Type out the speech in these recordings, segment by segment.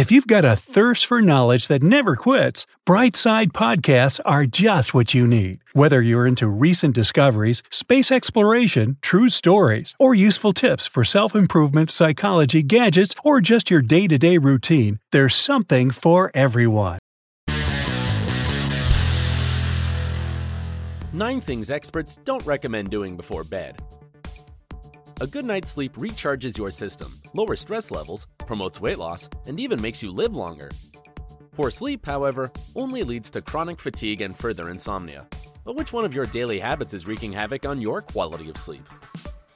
If you've got a thirst for knowledge that never quits, Brightside Podcasts are just what you need. Whether you're into recent discoveries, space exploration, true stories, or useful tips for self improvement, psychology, gadgets, or just your day to day routine, there's something for everyone. Nine things experts don't recommend doing before bed. A good night's sleep recharges your system, lowers stress levels, promotes weight loss, and even makes you live longer. Poor sleep, however, only leads to chronic fatigue and further insomnia. But which one of your daily habits is wreaking havoc on your quality of sleep?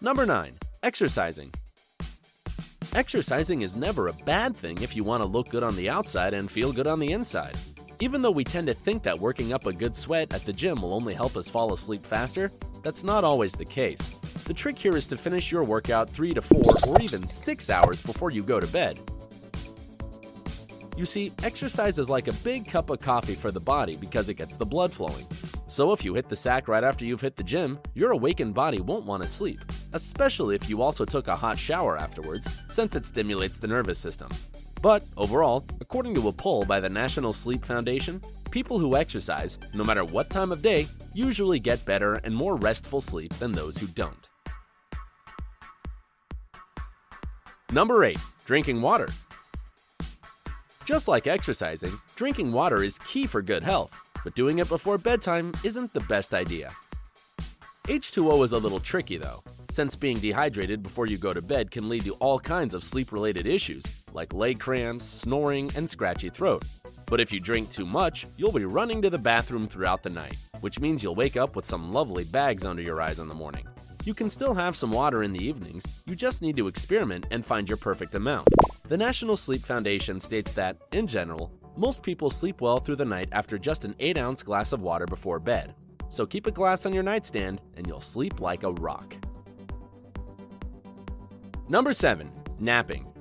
Number 9. Exercising. Exercising is never a bad thing if you want to look good on the outside and feel good on the inside. Even though we tend to think that working up a good sweat at the gym will only help us fall asleep faster, that's not always the case. The trick here is to finish your workout 3 to 4 or even 6 hours before you go to bed. You see, exercise is like a big cup of coffee for the body because it gets the blood flowing. So if you hit the sack right after you've hit the gym, your awakened body won't want to sleep, especially if you also took a hot shower afterwards, since it stimulates the nervous system. But overall, according to a poll by the National Sleep Foundation, people who exercise, no matter what time of day, usually get better and more restful sleep than those who don't. Number 8. Drinking water. Just like exercising, drinking water is key for good health, but doing it before bedtime isn't the best idea. H2O is a little tricky though, since being dehydrated before you go to bed can lead to all kinds of sleep related issues, like leg cramps, snoring, and scratchy throat. But if you drink too much, you'll be running to the bathroom throughout the night, which means you'll wake up with some lovely bags under your eyes in the morning. You can still have some water in the evenings, you just need to experiment and find your perfect amount. The National Sleep Foundation states that, in general, most people sleep well through the night after just an 8 ounce glass of water before bed. So keep a glass on your nightstand and you'll sleep like a rock. Number 7. Napping.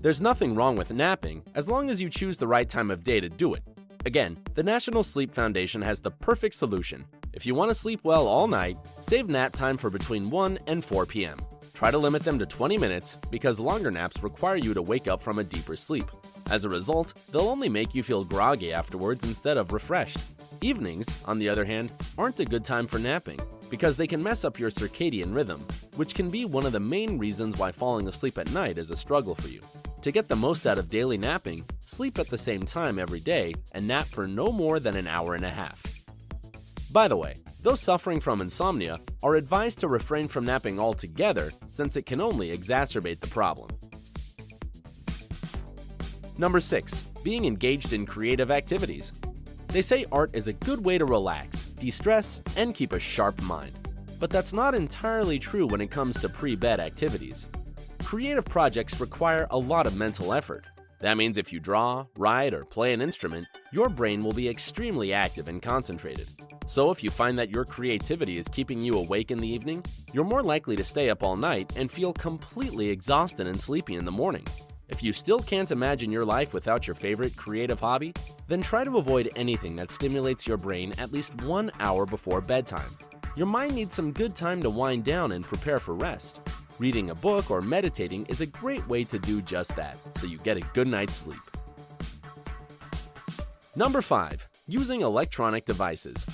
There's nothing wrong with napping as long as you choose the right time of day to do it. Again, the National Sleep Foundation has the perfect solution if you want to sleep well all night, save nap time for between 1 and 4 p.m. Try to limit them to 20 minutes because longer naps require you to wake up from a deeper sleep. As a result, they'll only make you feel groggy afterwards instead of refreshed. Evenings, on the other hand, aren't a good time for napping because they can mess up your circadian rhythm, which can be one of the main reasons why falling asleep at night is a struggle for you. To get the most out of daily napping, sleep at the same time every day and nap for no more than an hour and a half. By the way, those suffering from insomnia are advised to refrain from napping altogether since it can only exacerbate the problem. Number 6. Being engaged in creative activities. They say art is a good way to relax, de stress, and keep a sharp mind. But that's not entirely true when it comes to pre bed activities. Creative projects require a lot of mental effort. That means if you draw, write, or play an instrument, your brain will be extremely active and concentrated. So, if you find that your creativity is keeping you awake in the evening, you're more likely to stay up all night and feel completely exhausted and sleepy in the morning. If you still can't imagine your life without your favorite creative hobby, then try to avoid anything that stimulates your brain at least one hour before bedtime. Your mind needs some good time to wind down and prepare for rest. Reading a book or meditating is a great way to do just that, so you get a good night's sleep. Number 5. Using electronic devices.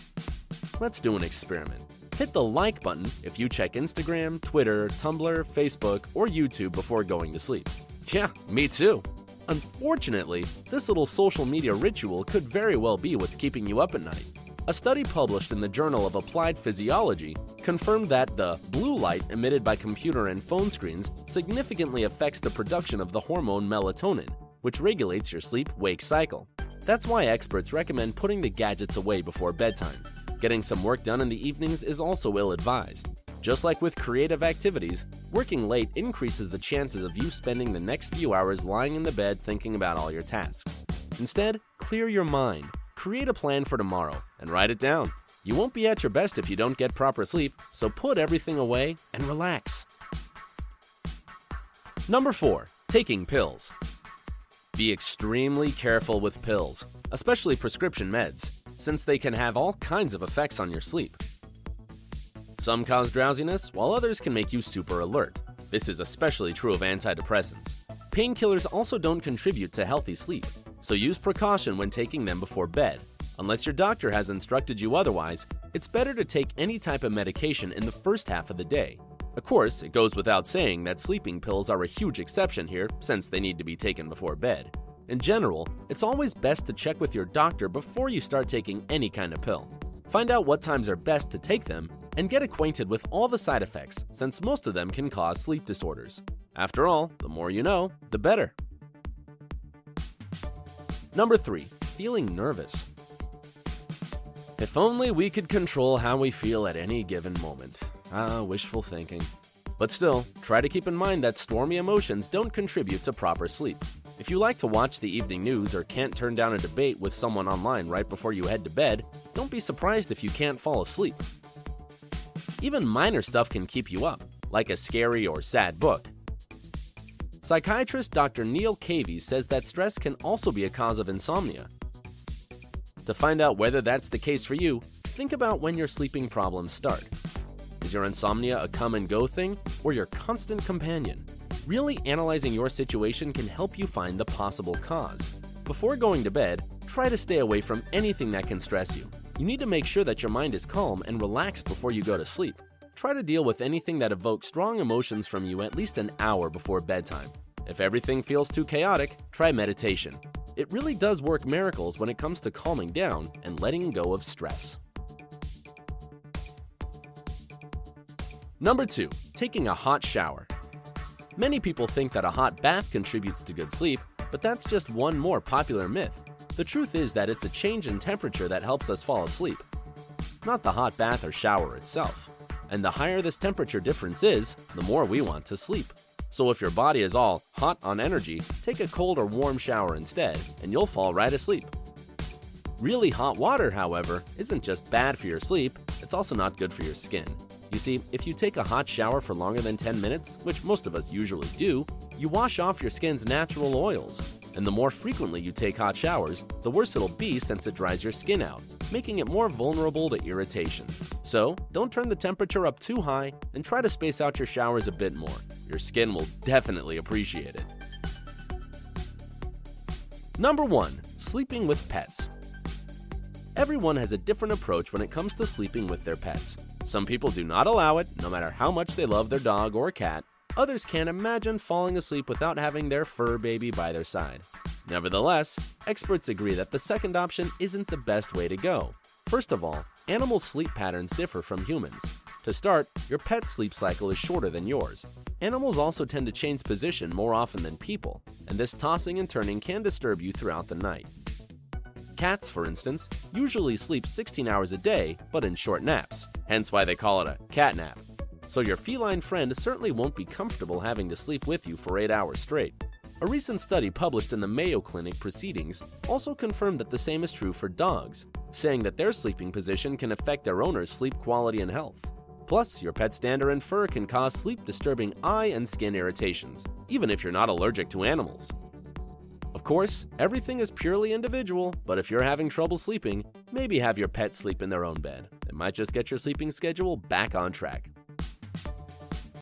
Let's do an experiment. Hit the like button if you check Instagram, Twitter, Tumblr, Facebook, or YouTube before going to sleep. Yeah, me too. Unfortunately, this little social media ritual could very well be what's keeping you up at night. A study published in the Journal of Applied Physiology confirmed that the blue light emitted by computer and phone screens significantly affects the production of the hormone melatonin, which regulates your sleep wake cycle. That's why experts recommend putting the gadgets away before bedtime. Getting some work done in the evenings is also ill advised. Just like with creative activities, working late increases the chances of you spending the next few hours lying in the bed thinking about all your tasks. Instead, clear your mind, create a plan for tomorrow, and write it down. You won't be at your best if you don't get proper sleep, so put everything away and relax. Number 4. Taking pills. Be extremely careful with pills, especially prescription meds since they can have all kinds of effects on your sleep. Some cause drowsiness, while others can make you super alert. This is especially true of antidepressants. Painkillers also don't contribute to healthy sleep, so use precaution when taking them before bed. Unless your doctor has instructed you otherwise, it's better to take any type of medication in the first half of the day. Of course, it goes without saying that sleeping pills are a huge exception here since they need to be taken before bed. In general, it's always best to check with your doctor before you start taking any kind of pill. Find out what times are best to take them and get acquainted with all the side effects since most of them can cause sleep disorders. After all, the more you know, the better. Number 3. Feeling nervous. If only we could control how we feel at any given moment. Ah, wishful thinking. But still, try to keep in mind that stormy emotions don't contribute to proper sleep. If you like to watch the evening news or can't turn down a debate with someone online right before you head to bed, don't be surprised if you can't fall asleep. Even minor stuff can keep you up, like a scary or sad book. Psychiatrist Dr. Neil Kavey says that stress can also be a cause of insomnia. To find out whether that's the case for you, think about when your sleeping problems start. Is your insomnia a come and go thing or your constant companion? Really analyzing your situation can help you find the possible cause. Before going to bed, try to stay away from anything that can stress you. You need to make sure that your mind is calm and relaxed before you go to sleep. Try to deal with anything that evokes strong emotions from you at least an hour before bedtime. If everything feels too chaotic, try meditation. It really does work miracles when it comes to calming down and letting go of stress. Number 2. Taking a hot shower. Many people think that a hot bath contributes to good sleep, but that's just one more popular myth. The truth is that it's a change in temperature that helps us fall asleep, not the hot bath or shower itself. And the higher this temperature difference is, the more we want to sleep. So if your body is all hot on energy, take a cold or warm shower instead, and you'll fall right asleep. Really hot water, however, isn't just bad for your sleep, it's also not good for your skin. You see, if you take a hot shower for longer than 10 minutes, which most of us usually do, you wash off your skin's natural oils. And the more frequently you take hot showers, the worse it'll be since it dries your skin out, making it more vulnerable to irritation. So, don't turn the temperature up too high and try to space out your showers a bit more. Your skin will definitely appreciate it. Number 1. Sleeping with pets. Everyone has a different approach when it comes to sleeping with their pets. Some people do not allow it, no matter how much they love their dog or cat. Others can't imagine falling asleep without having their fur baby by their side. Nevertheless, experts agree that the second option isn't the best way to go. First of all, animal sleep patterns differ from humans. To start, your pet's sleep cycle is shorter than yours. Animals also tend to change position more often than people, and this tossing and turning can disturb you throughout the night. Cats, for instance, usually sleep 16 hours a day, but in short naps, hence why they call it a cat nap. So your feline friend certainly won't be comfortable having to sleep with you for 8 hours straight. A recent study published in the Mayo Clinic Proceedings also confirmed that the same is true for dogs, saying that their sleeping position can affect their owner's sleep quality and health. Plus, your pet's dander and fur can cause sleep disturbing eye and skin irritations, even if you're not allergic to animals. Of course, everything is purely individual, but if you're having trouble sleeping, maybe have your pet sleep in their own bed. It might just get your sleeping schedule back on track.